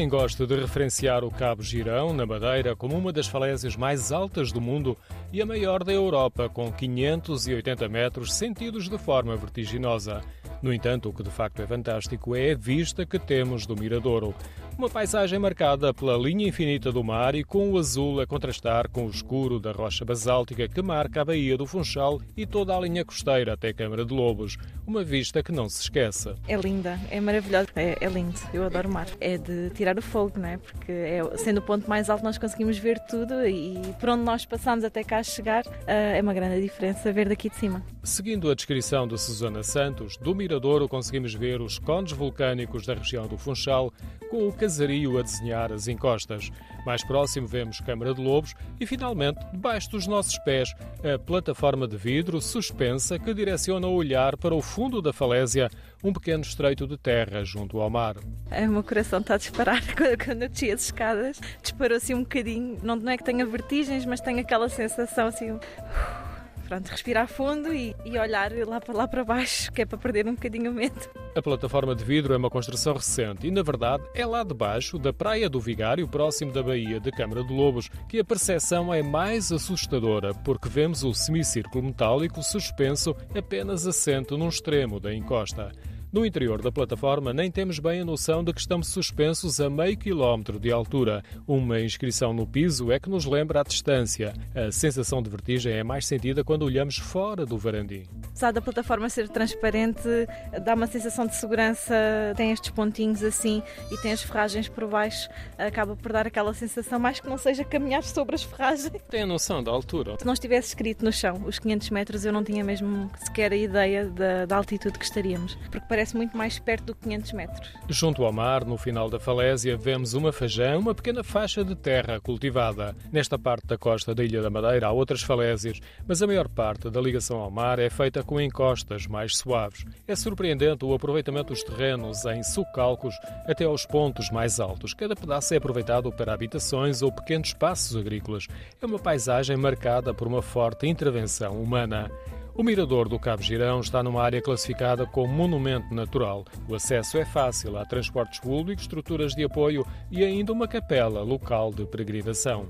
quem gosta de referenciar o Cabo Girão, na Madeira, como uma das falésias mais altas do mundo e a maior da Europa, com 580 metros sentidos de forma vertiginosa. No entanto, o que de facto é fantástico é a vista que temos do Miradouro. Uma paisagem marcada pela linha infinita do mar e com o azul a contrastar com o escuro da rocha basáltica que marca a Baía do Funchal e toda a linha costeira até a Câmara de Lobos. Uma vista que não se esqueça. É linda, é maravilhosa, é, é lindo, eu adoro o mar. É de tirar o fogo, não é? Porque é, sendo o ponto mais alto nós conseguimos ver tudo e por onde nós passamos até cá chegar eh, é uma grande diferença ver daqui de cima. Seguindo a descrição de Susana Santos, do Miradouro conseguimos ver os cones vulcânicos da região do Funchal com o casario a desenhar as encostas. Mais próximo vemos Câmara de Lobos e, finalmente, debaixo dos nossos pés, a plataforma de vidro suspensa que direciona o olhar para o fundo da falésia, um pequeno estreito de terra junto ao mar. O meu coração está a disparar quando eu desci as escadas. Disparou assim um bocadinho. Não, não é que tenha vertigens, mas tenho aquela sensação assim pronto, respirar fundo e, e olhar lá para, lá para baixo, que é para perder um bocadinho o medo. A plataforma de vidro é uma construção recente e, na verdade, é lá debaixo da Praia do Vigário, próximo da Baía de Câmara de Lobos, que a percepção é mais assustadora, porque vemos o semicírculo metálico suspenso apenas assento num extremo da encosta. No interior da plataforma, nem temos bem a noção de que estamos suspensos a meio quilómetro de altura. Uma inscrição no piso é que nos lembra a distância. A sensação de vertigem é mais sentida quando olhamos fora do varandim. Apesar da plataforma ser transparente, dá uma sensação de segurança, tem estes pontinhos assim e tem as ferragens por baixo, acaba por dar aquela sensação, mais que não seja caminhar sobre as ferragens. Tem a noção da altura? Se não estivesse escrito no chão os 500 metros, eu não tinha mesmo sequer a ideia da, da altitude que estaríamos, porque parece muito mais perto do que 500 metros. Junto ao mar, no final da falésia, vemos uma fajã, uma pequena faixa de terra cultivada. Nesta parte da costa da Ilha da Madeira há outras falésias, mas a maior parte da ligação ao mar é feita com encostas mais suaves. É surpreendente o aproveitamento dos terrenos em socalcos até aos pontos mais altos. Cada pedaço é aproveitado para habitações ou pequenos espaços agrícolas. É uma paisagem marcada por uma forte intervenção humana. O Mirador do Cabo Girão está numa área classificada como monumento natural. O acesso é fácil, há transportes públicos, estruturas de apoio e ainda uma capela local de peregrinação.